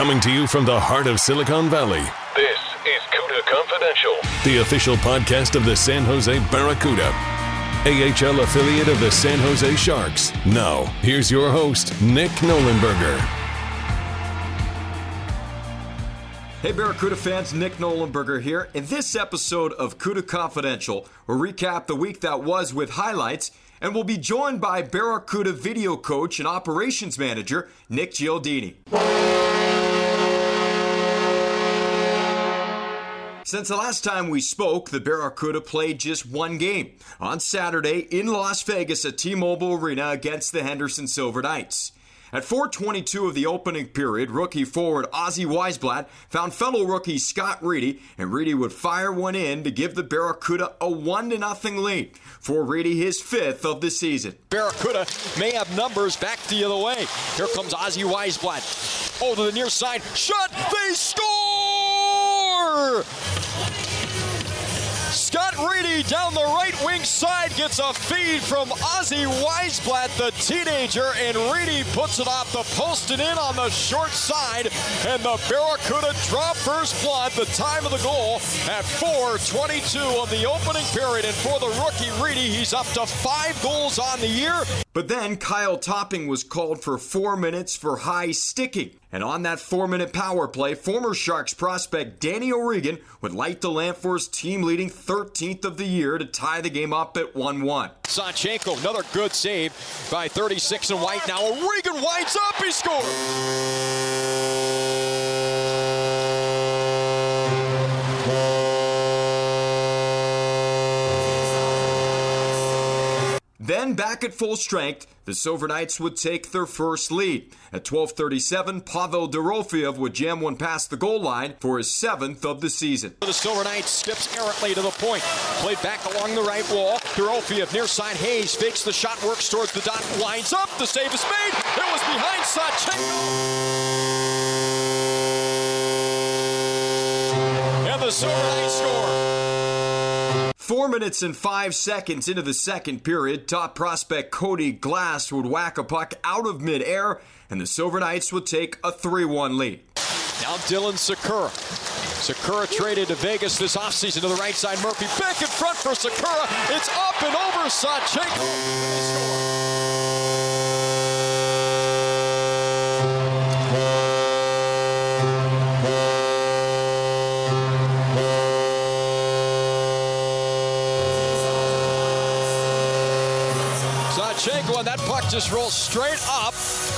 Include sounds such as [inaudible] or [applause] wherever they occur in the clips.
Coming to you from the heart of Silicon Valley, This is CUDA Confidential. the official podcast of the San Jose Barracuda, AHL affiliate of the San Jose Sharks. Now, here's your host, Nick Nollenberger. Hey Barracuda fans, Nick Nollenberger here. In this episode of CUDA Confidential, we'll recap the week that was with highlights, and we'll be joined by Barracuda video coach and operations manager Nick Gialdini. Since the last time we spoke, the Barracuda played just one game on Saturday in Las Vegas at T-Mobile Arena against the Henderson Silver Knights. At 4:22 of the opening period, rookie forward Ozzy Wiesblatt found fellow rookie Scott Reedy, and Reedy would fire one in to give the Barracuda a one to nothing lead. For Reedy, his fifth of the season. Barracuda may have numbers back the other way. Here comes Ozzy Wiesblatt. Oh, to the near side. Shot. They score! Scott Reedy down the right wing side gets a feed from Ozzy Wiesblatt, the teenager, and Reedy puts it off the post and in on the short side. And the Barracuda draw first blood. The time of the goal at 4:22 of the opening period. And for the rookie Reedy, he's up to five goals on the year. But then Kyle Topping was called for four minutes for high sticking. And on that four minute power play, former Sharks prospect Danny O'Regan would light the lamp for his team leading 13th of the year to tie the game up at 1 1. Sawchenko, another good save by 36 and White. Now O'Regan winds up, he scores. Then back at full strength, the Silver Knights would take their first lead. At 12:37, Pavel Dorofeyev would jam one past the goal line for his seventh of the season. The Silver Knights skips errantly to the point. Played back along the right wall. Dorofeyev near side Hayes fakes the shot, works towards the dot, lines up. The save is made. It was behind Sawchenko. And the Silver Knights score. Four minutes and five seconds into the second period, top prospect Cody Glass would whack a puck out of midair, and the Silver Knights would take a 3 1 lead. Now Dylan Sikura. Sikura traded to Vegas this offseason to the right side. Murphy back in front for Sikura. It's up and over Sawchenko. And that puck just rolls straight up,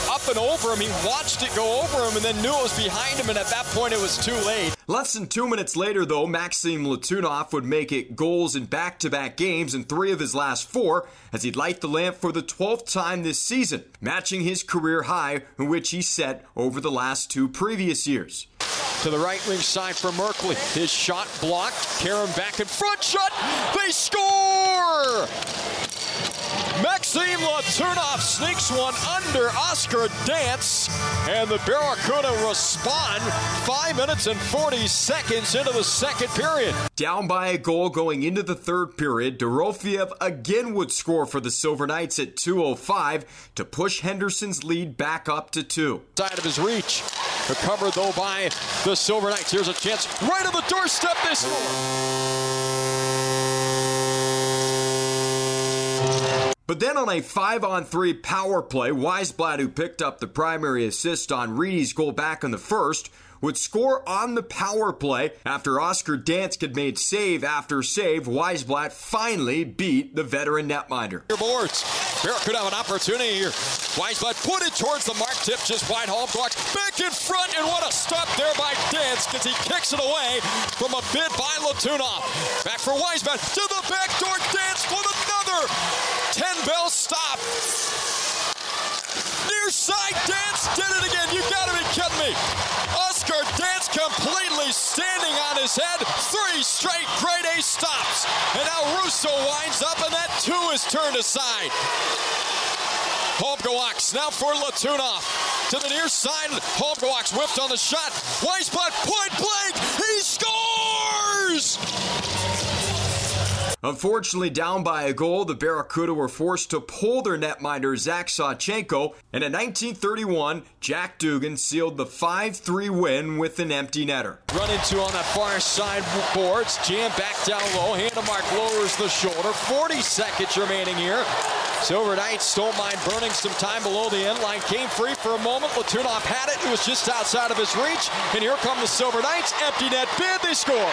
up and over him. He watched it go over him and then knew it was behind him, and at that point it was too late. Less than two minutes later, though, Maxim Letunov would make it goals in back to back games in three of his last four as he'd light the lamp for the 12th time this season, matching his career high, in which he set over the last two previous years. To the right wing side for Merkley. His shot blocked. Karen back in front. Shot. They score! Maxime Letunov sneaks one under Oscar Dansk, and the Barracuda respond five minutes and 40 seconds into the second period. Down by a goal going into the third period, Dorofeyev again would score for the Silver Knights at 2.05 to push Henderson's lead back up to two. Side of his reach. Recovered though by the Silver Knights. Here's a chance right on the doorstep. this. score. But then on a 5 on 3 power play, Wiesblatt, who picked up the primary assist on Reedy's goal back in the first, would score on the power play after Oscar Dansk had made save after save. Wiesblatt finally beat the veteran netminder. Boards. Barracuda have an opportunity here. Wiesblatt put it towards the mark tip, just wide hall blocked. Back in front, and what a stop there by Dansk as he kicks it away from a bid by Letunov. Back for Wiesblatt to the back door. Dansk with another 10 bell stop. Near side. Dansk did it again. You gotta be kidding me. Oscar Dansk completely standing on his head. Three straight grade A stops. And now Russo winds up, and that two is turned aside. Holmgawaks now for Letunov. To the near side. Holmgawaks whipped on the shot. Wiesblatt point blank. He scores! Unfortunately, down by a goal, the Barracuda were forced to pull their netminder Zach Sawchenko, and in 1931, Jack Dugan sealed the 5-3 win with an empty netter. Run into on that far side boards, jam back down low, Handemark lowers the shoulder, 40 seconds remaining here. Silver Knights don't mind burning some time below the end line. Came free for a moment. Letunov had it. It was just outside of his reach. And here come the Silver Knights. Empty net bid. They score.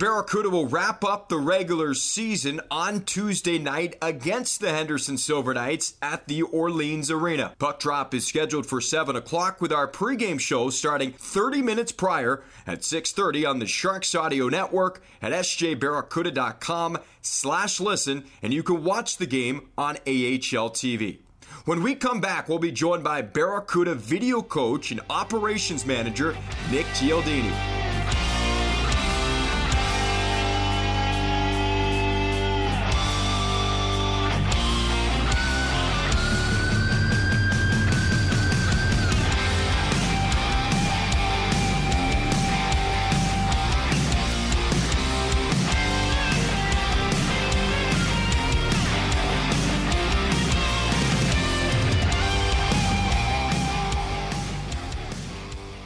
Barracuda will wrap up the regular season on Tuesday night against the Henderson Silver Knights at the Orleans Arena. Puck drop is scheduled for 7 o'clock with our pregame show starting 30 minutes prior at 6.30 on the Sharks Audio Network at sjbarracuda.com slash listen, and you can watch the game on AHL TV. When we come back, we'll be joined by Barracuda video coach and operations manager Nick Gialdini.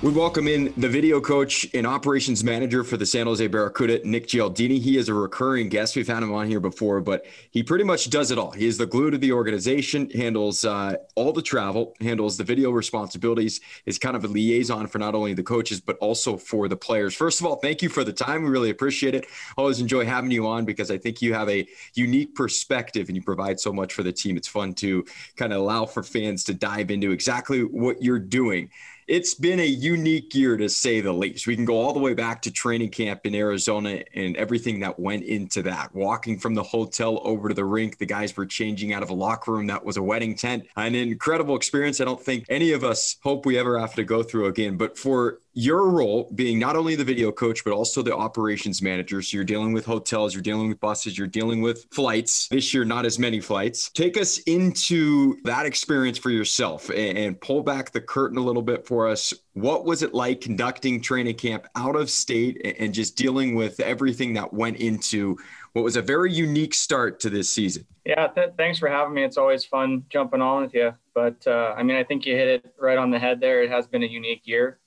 We welcome in the video coach and operations manager for the San Jose Barracuda, Nick Gialdini. He is a recurring guest. We've had him on here before, but he pretty much does it all. He is the glue to the organization, handles uh, all the travel, handles the video responsibilities, is kind of a liaison for not only the coaches, but also for the players. First of all, thank you for the time. We really appreciate it. Always enjoy having you on because I think you have a unique perspective and you provide so much for the team. It's fun to kind of allow for fans to dive into exactly what you're doing it's been a unique year to say the least. We can go all the way back to training camp in Arizona and everything that went into that. Walking from the hotel over to the rink, the guys were changing out of a locker room that was a wedding tent. An incredible experience. I don't think any of us hope we ever have to go through again. But for your role being not only the video coach but also the operations manager. So you're dealing with hotels you're dealing with buses you're dealing with flights. This year not as many flights. Take us into that experience for yourself and, pull back the curtain a little bit for us. What was it like conducting training camp out of state and, and just dealing with everything that went into what was a very unique start to this season? Yeah th- thanks for having me. It's always fun jumping on with you. But uh, i mean i think you hit it right on the head there. It has been a unique year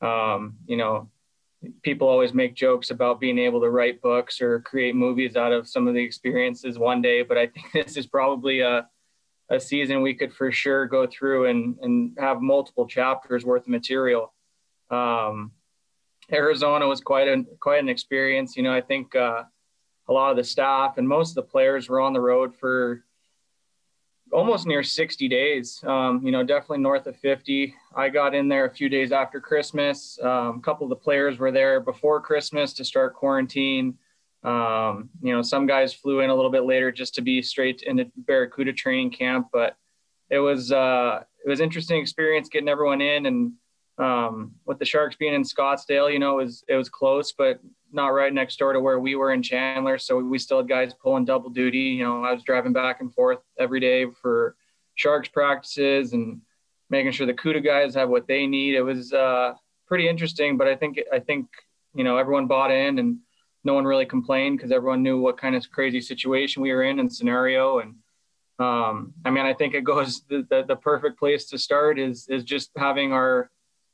um, you know, people always make jokes about being able to write books or create movies out of some of the experiences one day, but I think [laughs] this is probably a, a season we could for sure go through and, and have multiple chapters worth of material. Um, Arizona was quite a quite an experience. You know, I think uh, a lot of the staff and most of the players were on the road for almost near 60 days. Um, you know, definitely north of 50. I got in there a few days after Christmas. Um, a couple of the players were there before Christmas to start quarantine. Um, you know, some guys flew in a little bit later just to be straight into Barracuda training camp, but it was uh, it was interesting experience getting everyone in and um, with the Sharks being in Scottsdale, you know, it was it was close, but not right next door to where we were in Chandler. So we still had guys pulling double duty. You know, I was driving back and forth every day for Sharks practices and making sure the CUDA guys have what they need. It was uh, pretty interesting, but I think I think you know everyone bought in and no one really complained because everyone knew what kind of crazy situation we were in and scenario. And um, I mean, I think it goes the, the, the perfect place to start is is just having our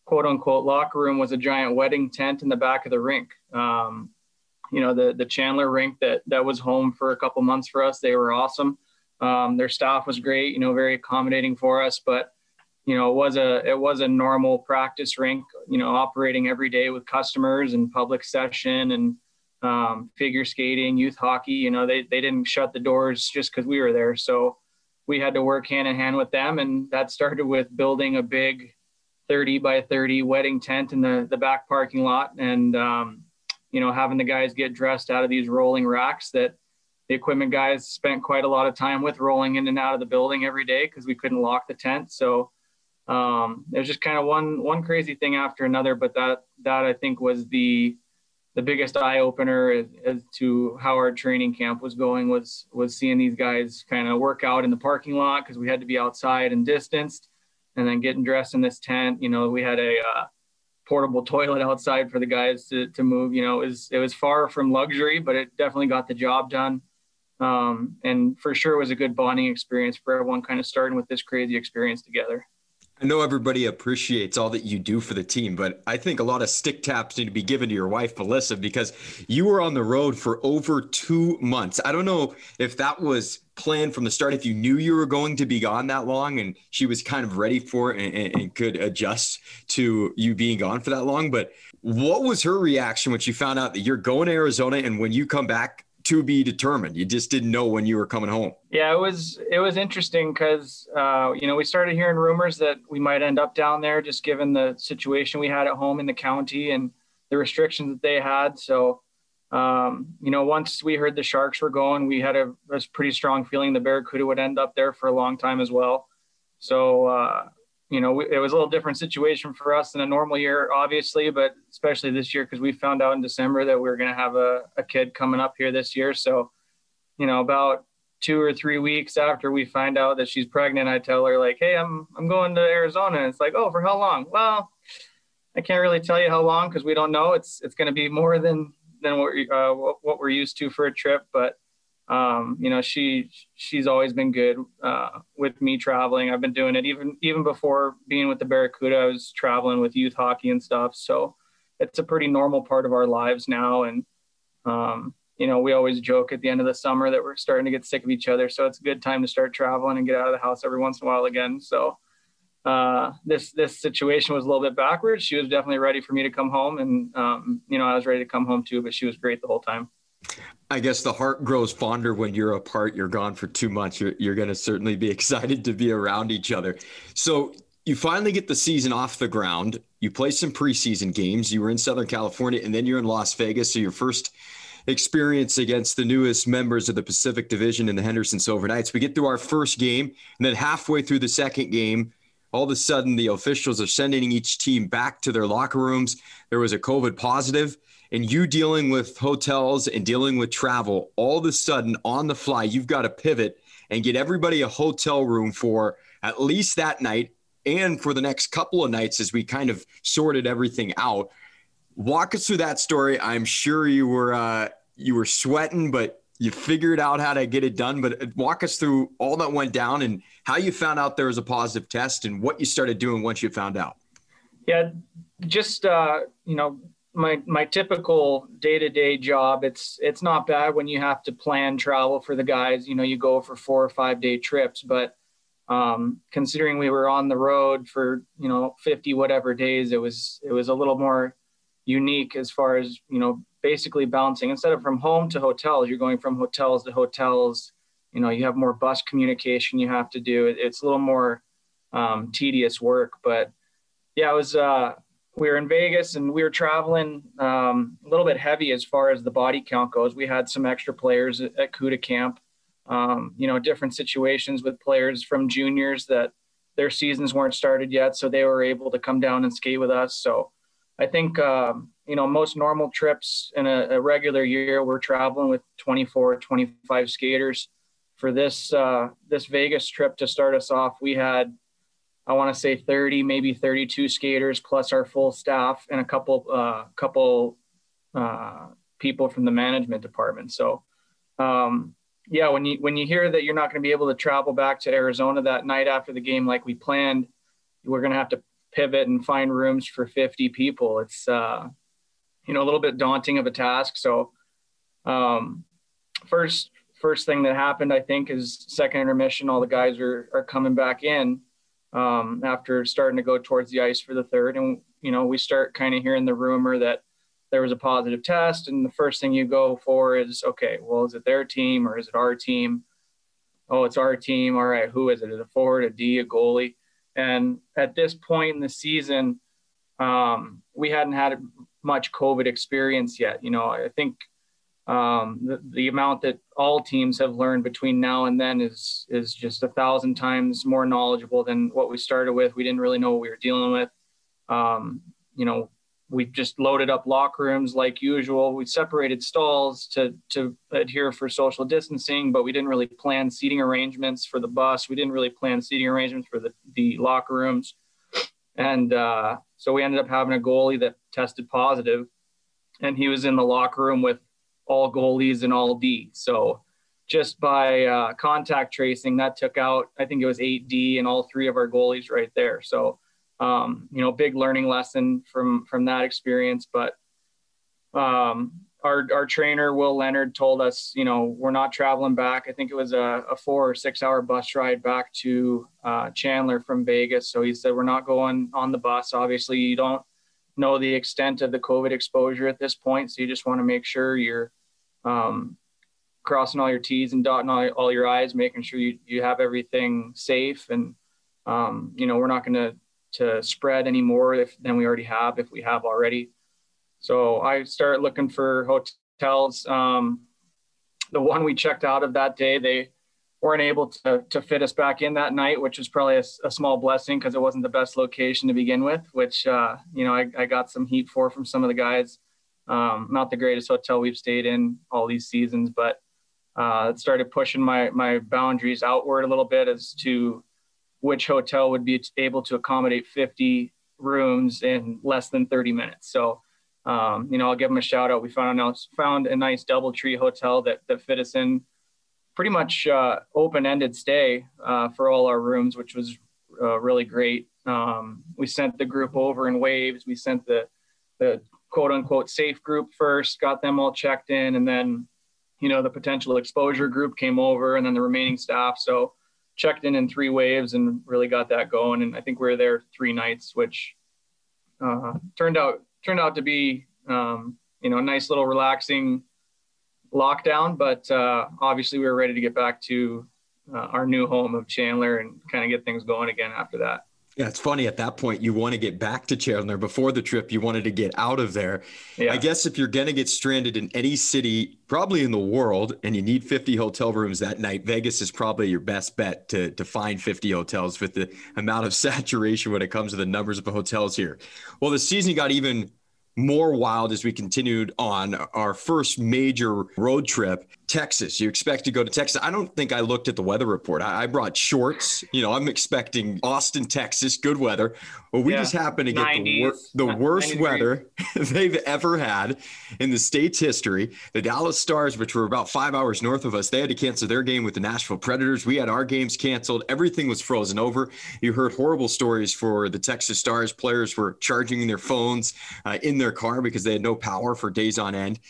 quote unquote locker room was a giant wedding tent in the back of the rink. Um, you know, the the Chandler rink that that was home for a couple months for us. They were awesome. Um, their staff was great. You know, very accommodating for us. But you know, it was a it was a normal practice rink. You know, operating every day with customers and public session and um, figure skating, youth hockey. You know, they they didn't shut the doors just because we were there. So we had to work hand in hand with them, and that started with building a big 30 by 30 wedding tent in the the back parking lot, and um, you know having the guys get dressed out of these rolling racks that the equipment guys spent quite a lot of time with rolling in and out of the building every day because we couldn't lock the tent. So um, it was just kind of one one crazy thing after another. But that that I think was the the biggest eye opener as, as to how our training camp was going was was seeing these guys kind of work out in the parking lot because we had to be outside and distanced, and then getting dressed in this tent. You know, we had a uh, portable toilet outside for the guys to, to move. You know, it was it was far from luxury, but it definitely got the job done. Um, and for sure, it was a good bonding experience for everyone, kind of starting with this crazy experience together. I know everybody appreciates all that you do for the team, but I think a lot of stick taps need to be given to your wife, Melissa, because you were on the road for over two months. I don't know if that was planned from the start, if you knew you were going to be gone that long and she was kind of ready for it and, and could adjust to you being gone for that long. But what was her reaction when she found out that you're going to Arizona and when you come back, to be determined. You just didn't know when you were coming home. Yeah, it was it was interesting because uh, you know we started hearing rumors that we might end up down there, just given the situation we had at home in the county and the restrictions that they had. So, um, you know, once we heard the Sharks were going, we had a, a, pretty strong feeling the Barracuda would end up there for a long time as well. So, uh, you know, it was a little different situation for us than a normal year, obviously, but especially this year because we found out in December that we were going to have a, a kid coming up here this year. So, you know, about two or three weeks after we find out that she's pregnant, I tell her like, "Hey, I'm I'm going to Arizona." And it's like, "Oh, for how long?" Well, I can't really tell you how long because we don't know. It's it's going to be more than than what uh, what we're used to for a trip, but um, you know, she she's always been good uh, with me traveling. I've been doing it even even before being with the Barracuda. I was traveling with youth hockey and stuff, so it's a pretty normal part of our lives now. And um, you know, we always joke at the end of the summer that we're starting to get sick of each other, so it's a good time to start traveling and get out of the house every once in a while again. So. Uh, this this situation was a little bit backwards. She was definitely ready for me to come home, and um, you know I was ready to come home too. But she was great the whole time. I guess the heart grows fonder when you're apart. You're gone for two months. You're, you're going to certainly be [laughs] excited to be around each other. So you finally get the season off the ground. You play some preseason games. You were in Southern California and then you're in Las Vegas. So your first experience against the newest members of the Pacific Division in the Henderson Silver Knights. We get through our first game, and then halfway through the second game, all of a sudden the officials are sending each team back to their locker rooms. There was a COVID positive and you dealing with hotels and dealing with travel, all of a sudden on the fly, you've got to pivot and get everybody a hotel room for at least that night and for the next couple of nights as we kind of sorted everything out. Walk us through that story. I'm sure you were uh, you were sweating, but you figured out how to get it done. But walk us through all that went down and how you found out there was a positive test and what you started doing once you found out. Yeah, just uh, you know, my my typical day-to-day job it's it's not bad when you have to plan travel for the guys you know you go for four or five day trips but um, considering we were on the road for you know 50 whatever days it was it was a little more unique as far as you know basically bouncing instead of from home to hotels you're going from hotels to hotels you know you have more bus communication you have to do. It's a little more um, tedious work but yeah it was uh we were in Vegas and we were traveling um, a little bit heavy as far as the body count goes. We had some extra players at, at CUDA camp, um, you know, different situations with players from juniors that their seasons weren't started yet. So they were able to come down and skate with us. So I think, um, you know, most normal trips in a, a, regular year, we're traveling with 24, 25 skaters. For this, uh, this Vegas trip to start us off, we had I want to say 30, maybe 32 skaters plus our full staff and a couple, uh, couple uh, people from the management department. So, um, yeah, when you when you hear that you're not going to be able to travel back to Arizona that night after the game like we planned, we're going to have to pivot and find rooms for 50 people. It's uh, you know a little bit daunting of a task. So, um, first first thing that happened, I think, is second intermission. All the guys are are coming back in um, after starting to go towards the ice for the third. And, you know, we start kind of hearing the rumor that there was a positive test. And the first thing you go for is, okay, well, is it their team or is it our team? Oh, it's our team. All right, who is it? Is it a forward, a D, a goalie? And at this point in the season, um, we hadn't had much COVID experience yet. You know, I think um, the, the amount that all teams have learned between now and then is is just a thousand times more knowledgeable than what we started with. We didn't really know what we were dealing with. Um, you know, we just loaded up locker rooms like usual. We separated stalls to to adhere for social distancing, but we didn't really plan seating arrangements for the bus. We didn't really plan seating arrangements for the the locker rooms, and uh, so we ended up having a goalie that tested positive, and he was in the locker room with all goalies and all D. So just by uh, contact tracing, that took out, I think it was 8D and all three of our goalies right there. So, um, you know, big learning lesson from from that experience. But um, our our trainer Will Leonard told us, you know, we're not traveling back. I think it was a, a four or six hour bus ride back to uh, Chandler from Vegas. So he said we're not going on the bus. Obviously, you don't know the extent of the COVID exposure at this point, so you just want to make sure you're um, crossing all your T's and dotting all, all, your I's, making sure you, you have everything safe. And, um, you know, we're not going to, to spread any more if, than we already have, if we have already. So I started looking for hotels. Um, the one we checked out of that day, they weren't able to, to fit us back in that night, which was probably a, a small blessing because it wasn't the best location to begin with, which, uh, you know, I, I got some heat for from some of the guys. Um, not the greatest hotel we've stayed in all these seasons, but uh, it started pushing my my boundaries outward a little bit as to which hotel would be able to accommodate 50 rooms in less than 30 minutes. So, um, you know, I'll give them a shout out. We found a, found a nice DoubleTree hotel that, that fit us in pretty much uh, open-ended stay uh, for all our rooms, which was uh, really great. Um, we sent the group over in waves. We sent the, the quote unquote safe group first, got them all checked in, and then, you know, the potential exposure group came over, and then the remaining staff. So checked in in three waves and really got that going. And I think we were there three nights, which uh, turned out turned out to be, um, you know, a nice little relaxing lockdown. But uh, obviously, we were ready to get back to uh, our new home of Chandler and kind of get things going again after that. Yeah, it's funny at that point you want to get back to Chandler. Before the trip, you wanted to get out of there. Yeah. I guess if you're going to get stranded in any city, probably in the world, and you need 50 hotel rooms that night, Vegas is probably your best bet to, to find 50 hotels with the amount of [laughs] saturation when it comes to the numbers of hotels here. Well, the season got even more wild as we continued on our first major road trip texas. You expect to go to texas. I don't think i looked at the weather report. I, I brought shorts. You know i'm expecting austin texas good weather. Well we yeah, just happened to get 90s, the, wor- the worst weather [laughs] they've ever had in the state's history. The dallas stars which were about five hours north of us they had to cancel their game with the nashville predators. We had our games canceled. Everything was frozen over. You heard horrible stories for the texas stars. Players were charging their phones uh, in their their car because they had no power for days on end.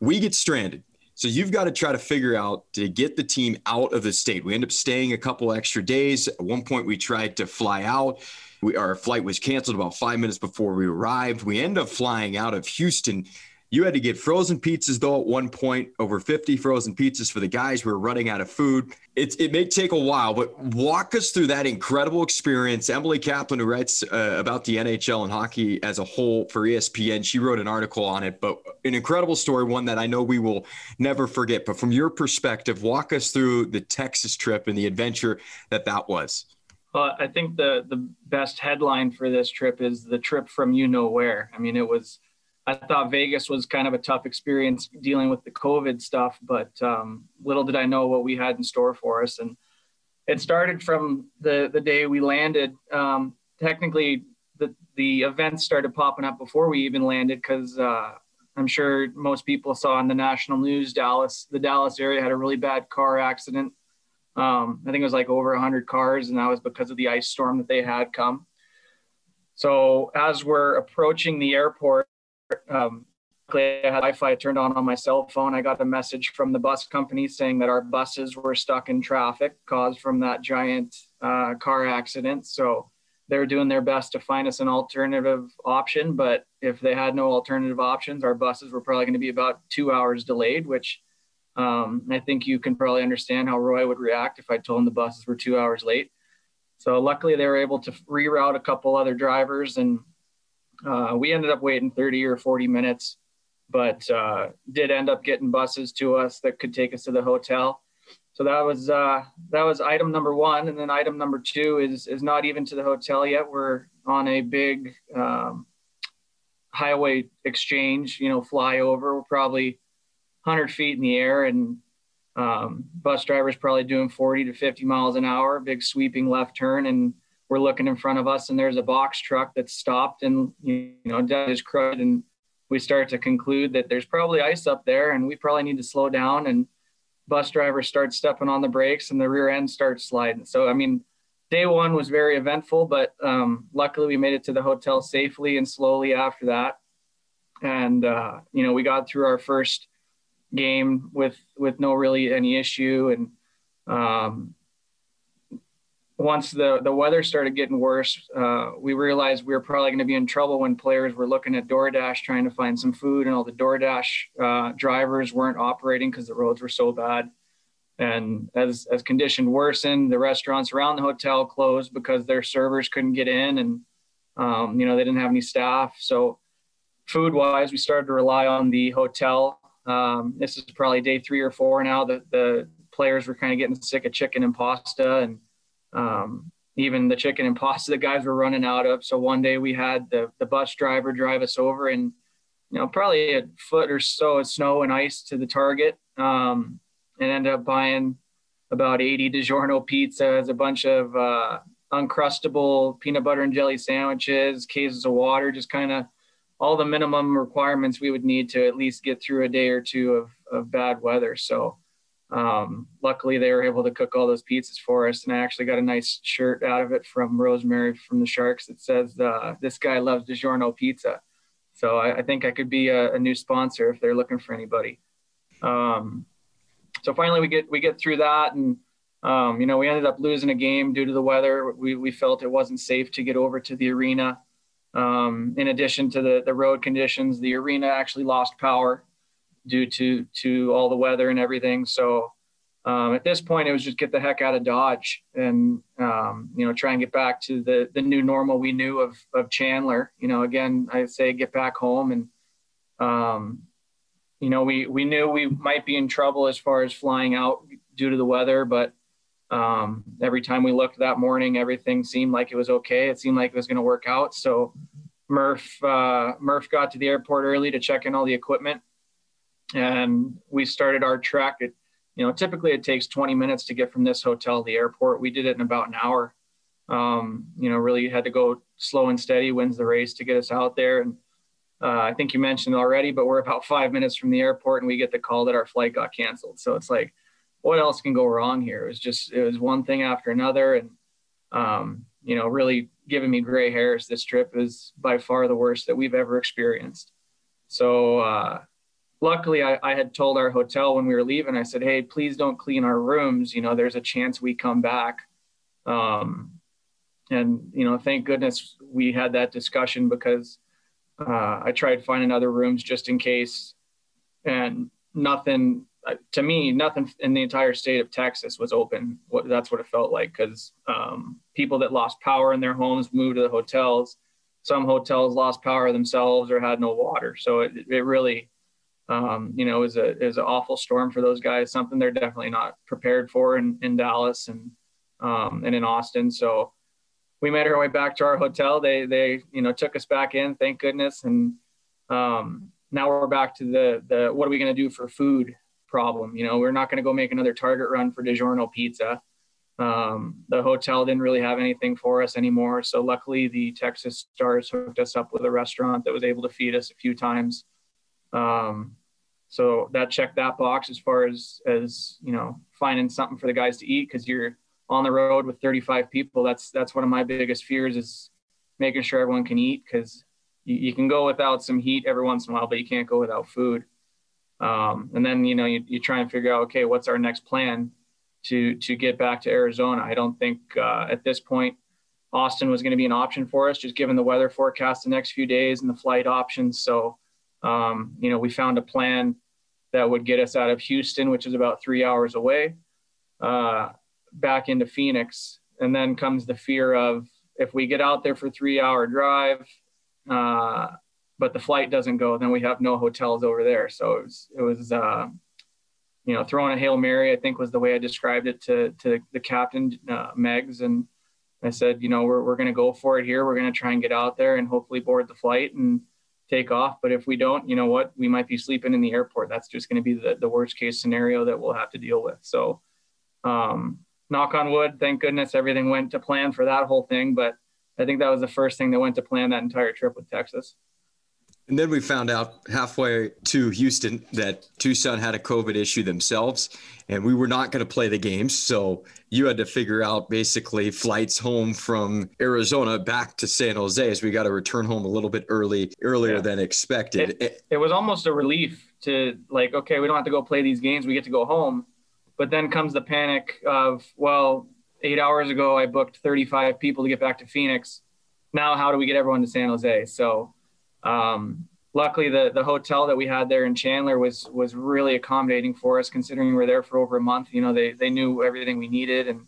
We get stranded. So you've got to try to figure out to get the team out of the state. We end up staying a couple extra days. At one point, we tried to fly out. We, our flight was canceled about five minutes before we arrived. We end up flying out of Houston you had to get frozen pizzas though at one point, over 50 frozen pizzas for the guys. We were running out of food. It, it may take a while, but walk us through that incredible experience. Emily Kaplan, who writes uh, about the NHL and hockey as a whole for ESPN, she wrote an article on it, but an incredible story, one that I know we will never forget. But from your perspective, walk us through the Texas trip and the adventure that that was. Well, I think the the best headline for this trip is the trip from you know where. I mean, it was I thought Vegas was kind of a tough experience dealing with the COVID stuff, but um, little did I know what we had in store for us. And it started from the the day we landed. Um, technically, the the events started popping up before we even landed because uh, I'm sure most people saw in the national news Dallas, the Dallas area had a really bad car accident. Um, I think it was like over 100 cars, and that was because of the ice storm that they had come. So as we're approaching the airport, um, I had Wi-Fi turned on on my cell phone. I got a message from the bus company saying that our buses were stuck in traffic caused from that giant uh, car accident. So they're doing their best to find us an alternative option. But if they had no alternative options, our buses were probably going to be about two hours delayed, which um, I think you can probably understand how Roy would react if I told him the buses were two hours late. So luckily they were able to reroute a couple other drivers and uh, we ended up waiting 30 or 40 minutes, but uh, did end up getting buses to us that could take us to the hotel. So that was uh, that was item number one, and then item number two is is not even to the hotel yet. We're on a big um, highway exchange, you know, flyover. We're probably 100 feet in the air, and um, bus driver's probably doing 40 to 50 miles an hour, big sweeping left turn, and we're looking in front of us, and there's a box truck that's stopped, and you know, his crud, and we start to conclude that there's probably ice up there, and we probably need to slow down. And bus driver starts stepping on the brakes, and the rear end starts sliding. So, I mean, day one was very eventful, but um, luckily we made it to the hotel safely and slowly after that. And uh, you know, we got through our first game with with no really any issue and um, once the the weather started getting worse uh, we realized we were probably going to be in trouble when players were looking at DoorDash trying to find some food and all the DoorDash uh, drivers weren't operating because the roads were so bad and as as conditions worsened the restaurants around the hotel closed because their servers couldn't get in and um, you know they didn't have any staff so food wise we started to rely on the hotel um, this is probably day three or four now. The the players were kind of getting sick of chicken and pasta, and um, even the chicken and pasta the guys were running out of. So one day we had the the bus driver drive us over, and you know probably a foot or so of snow and ice to the target, um, and ended up buying about 80 DiGiorno pizzas, a bunch of uh, uncrustable peanut butter and jelly sandwiches, cases of water, just kind of all the minimum requirements we would need to at least get through a day or two of, of bad weather. So um, luckily they were able to cook all those pizzas for us. And I actually got a nice shirt out of it from Rosemary from the Sharks that says, uh, this guy loves DiGiorno pizza. So I, I think I could be a, a, new sponsor if they're looking for anybody. Um, so finally we get, we get through that and, um, you know, we ended up losing a game due to the weather. We, we felt it wasn't safe to get over to the arena. Um, in addition to the, the road conditions, the arena actually lost power due to to all the weather and everything. So um, at this point, it was just get the heck out of Dodge and um, you know try and get back to the the new normal we knew of of Chandler. You know, again, I say get back home and um, you know we we knew we might be in trouble as far as flying out due to the weather, but um, every time we looked that morning, everything seemed like it was okay. It seemed like it was going to work out. So Murph uh, Murph got to the airport early to check in all the equipment, and we started our trek. It, you know, typically it takes 20 minutes to get from this hotel to the airport. We did it in about an hour. Um, you know, really had to go slow and steady, wins the race to get us out there. And uh, I think you mentioned already, but we're about five minutes from the airport, and we get the call that our flight got canceled. So it's like what else can go wrong here? It was just it was one thing after another, and um, you know, really giving me gray hairs. This trip is by far the worst that we've ever experienced. So uh, luckily, I, I had told our hotel when we were leaving. I said, "Hey, please don't clean our rooms. You know, there's a chance we come back." Um, and you know, thank goodness we had that discussion because uh, I tried finding other rooms just in case, and nothing uh, to me, nothing in the entire state of Texas was open. That's what it felt like because um, people that lost power in their homes moved to the hotels. Some hotels lost power themselves or had no water. So it, it really, um, you know, is a is an awful storm for those guys. Something they're definitely not prepared for in, in Dallas and um, and in Austin. So we made our way back to our hotel. They they you know took us back in, thank goodness, and um, now we're back to the the what are we going to do for food problem. You know, we're not going to go make another target run for DiGiorno pizza. Um, the hotel didn't really have anything for us anymore. So luckily, the Texas Stars hooked us up with a restaurant that was able to feed us a few times. Um, so that checked that box as far as as you know finding something for the guys to eat because you're on the road with 35 people. That's that's one of my biggest fears is making sure everyone can eat because you, you can go without some heat every once in a while, but you can't go without food. Um, and then you know you, you try and figure out okay what's our next plan to to get back to Arizona. I don't think uh, at this point Austin was going to be an option for us, just given the weather forecast the next few days and the flight options. So um, you know we found a plan that would get us out of Houston, which is about three hours away, uh, back into Phoenix. and then comes the fear of if we get out there for three hour drive, uh, but the flight doesn't go, then we have no hotels over there. So it was, it was, uh, you know, throwing a hail mary. I think was the way I described it to to the captain, uh, Megs, and I said, you know, we're we're going to go for it here. We're going to try and get out there and hopefully board the flight and take off. But if we don't, you know what, we might be sleeping in the airport. That's just going to be the, the worst case scenario that we'll have to deal with. So, um, knock on wood, thank goodness everything went to plan for that whole thing. But I think that was the first thing that went to plan that entire trip with Texas. And then we found out halfway to Houston that Tucson had a COVID issue themselves, and we were not going to play the games. So you had to figure out basically flights home from Arizona back to San Jose as we got to return home a little bit early, earlier yeah. than expected. It, it was almost a relief to like, okay, we don't have to go play these games. We get to go home. But then comes the panic of, well, eight hours ago, I booked 35 people to get back to Phoenix. Now, how do we get everyone to San Jose? So, um, luckily, the the hotel that we had there in Chandler was was really accommodating for us, considering we were there for over a month. You know, they they knew everything we needed and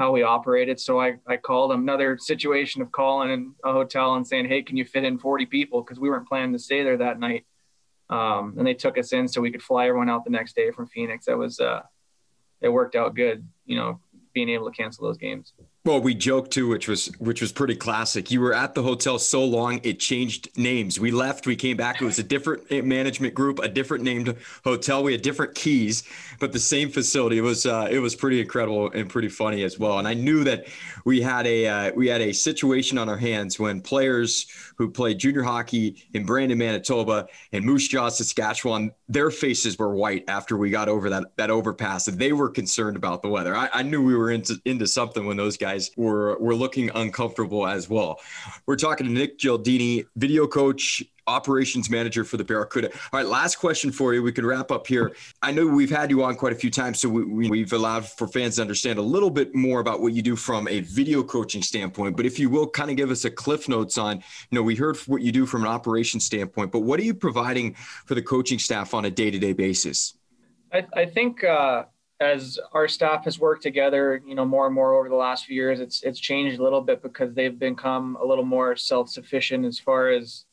how we operated. So I, I called them another situation of calling in a hotel and saying, Hey, can you fit in 40 people? Cause we weren't planning to stay there that night. Um, and they took us in so we could fly everyone out the next day from Phoenix. That was, uh, it worked out good, you know, being able to cancel those games. Well, we joked too, which was which was pretty classic. You were at the hotel so long it changed names. We left, we came back. It was a different management group, a different named hotel. We had different keys, but the same facility. It was uh, it was pretty incredible and pretty funny as well. And I knew that we had a uh, we had a situation on our hands when players who played junior hockey in Brandon, Manitoba, and Moose Jaw, Saskatchewan, their faces were white after we got over that that overpass, and they were concerned about the weather. I, I knew we were into into something when those guys guys were were looking uncomfortable as well. We're talking to Nick Gialdini, video coach, operations manager for the Barracuda. All right, last question for you. We can wrap up here. I know we've had you on quite a few times, so we, have allowed for fans to understand a little bit more about what you do from a video coaching standpoint. But if you will, kind of give us a cliff notes on, you know, we heard what you do from an operations standpoint, but what are you providing for the coaching staff on a day to day basis? I, I think. Uh as our staff has worked together, you know, more and more over the last few years, it's it's changed a little bit because they've become a little more self-sufficient as far as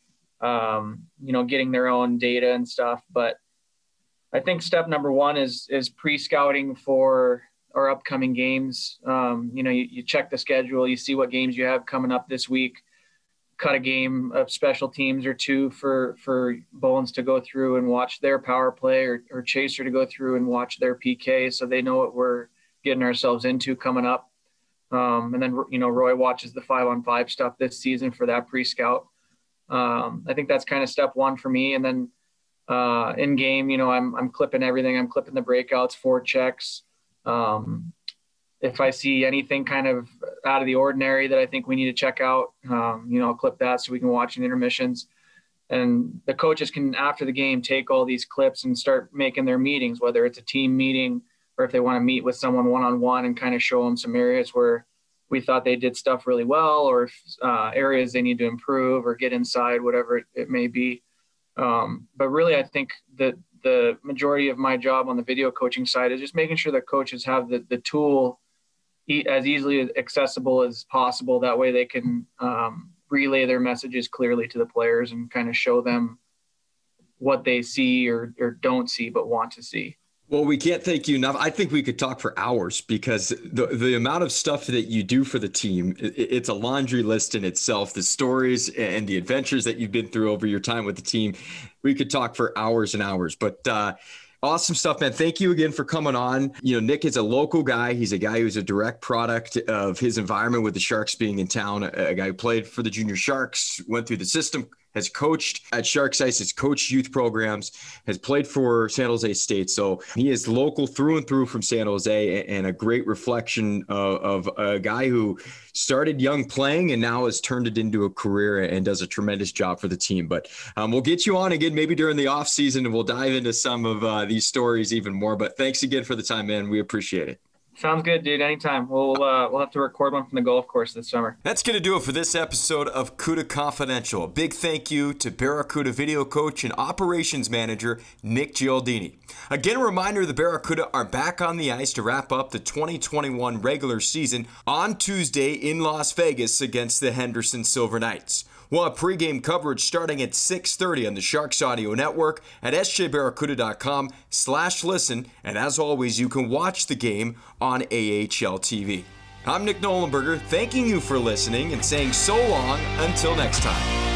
um, you know getting their own data and stuff. But I think step number one is is pre-scouting for our upcoming games. Um, you know, you, you check the schedule, you see what games you have coming up this week cut a game of special teams or two for for Bones to go through and watch their power play or, or Chaser to go through and watch their PK so they know what we're getting ourselves into coming up. Um, and then you know Roy watches the five on five stuff this season for that pre-scout. Um, I think that's kind of step one for me. And then uh, in game, you know, I'm I'm clipping everything. I'm clipping the breakouts, four checks. Um, if I see anything kind of out of the ordinary that I think we need to check out, um, you know, I'll clip that so we can watch in intermissions. And the coaches can, after the game, take all these clips and start making their meetings, whether it's a team meeting or if they want to meet with someone one on one and kind of show them some areas where we thought they did stuff really well or if, uh, areas they need to improve or get inside, whatever it, it may be. Um, but really, I think that the majority of my job on the video coaching side is just making sure that coaches have the, the tool as easily accessible as possible. That way they can um, relay their messages clearly to the players and kind of show them what they see or, or don't see but want to see. Well, we can't thank you enough. I think we could talk for hours because the the amount of stuff that you do for the team, it's a laundry list in itself. The stories and the adventures that you've been through over your time with the team, we could talk for hours and hours. But uh, Awesome stuff, man. Thank you again for coming on. You know, Nick is a local guy. He's a guy who's a direct product of his environment with the Sharks being in town. A guy who played for the junior Sharks, went through the system, has coached at Sharks Ice, has coached youth programs, has played for San Jose State. So he is local through and through from San Jose and a great reflection of, of a guy who started young playing and now has turned it into a career and does a tremendous job for the team. But um, we'll get you on again maybe during the off season and we'll dive into some of uh, these stories even more. But thanks again for the time, man. We appreciate it. Sounds good, dude. Anytime. We'll uh, we'll have to record one from the golf course this summer. That's to do it for this episode of CUDA Confidential. A big thank you to Barracuda video coach and operations manager Nick Gialdini. Again, a reminder the Barracuda are back on the ice to wrap up the 2021 regular season on Tuesday in Las Vegas against the Henderson Silver Knights. We'll have pregame coverage starting at 6.30 on the Sharks Audio Network at sjbarracuda.com slash listen. And as always, you can watch the game on AHL TV. I'm Nick Nollenberger, thanking you for listening and saying so long until next time.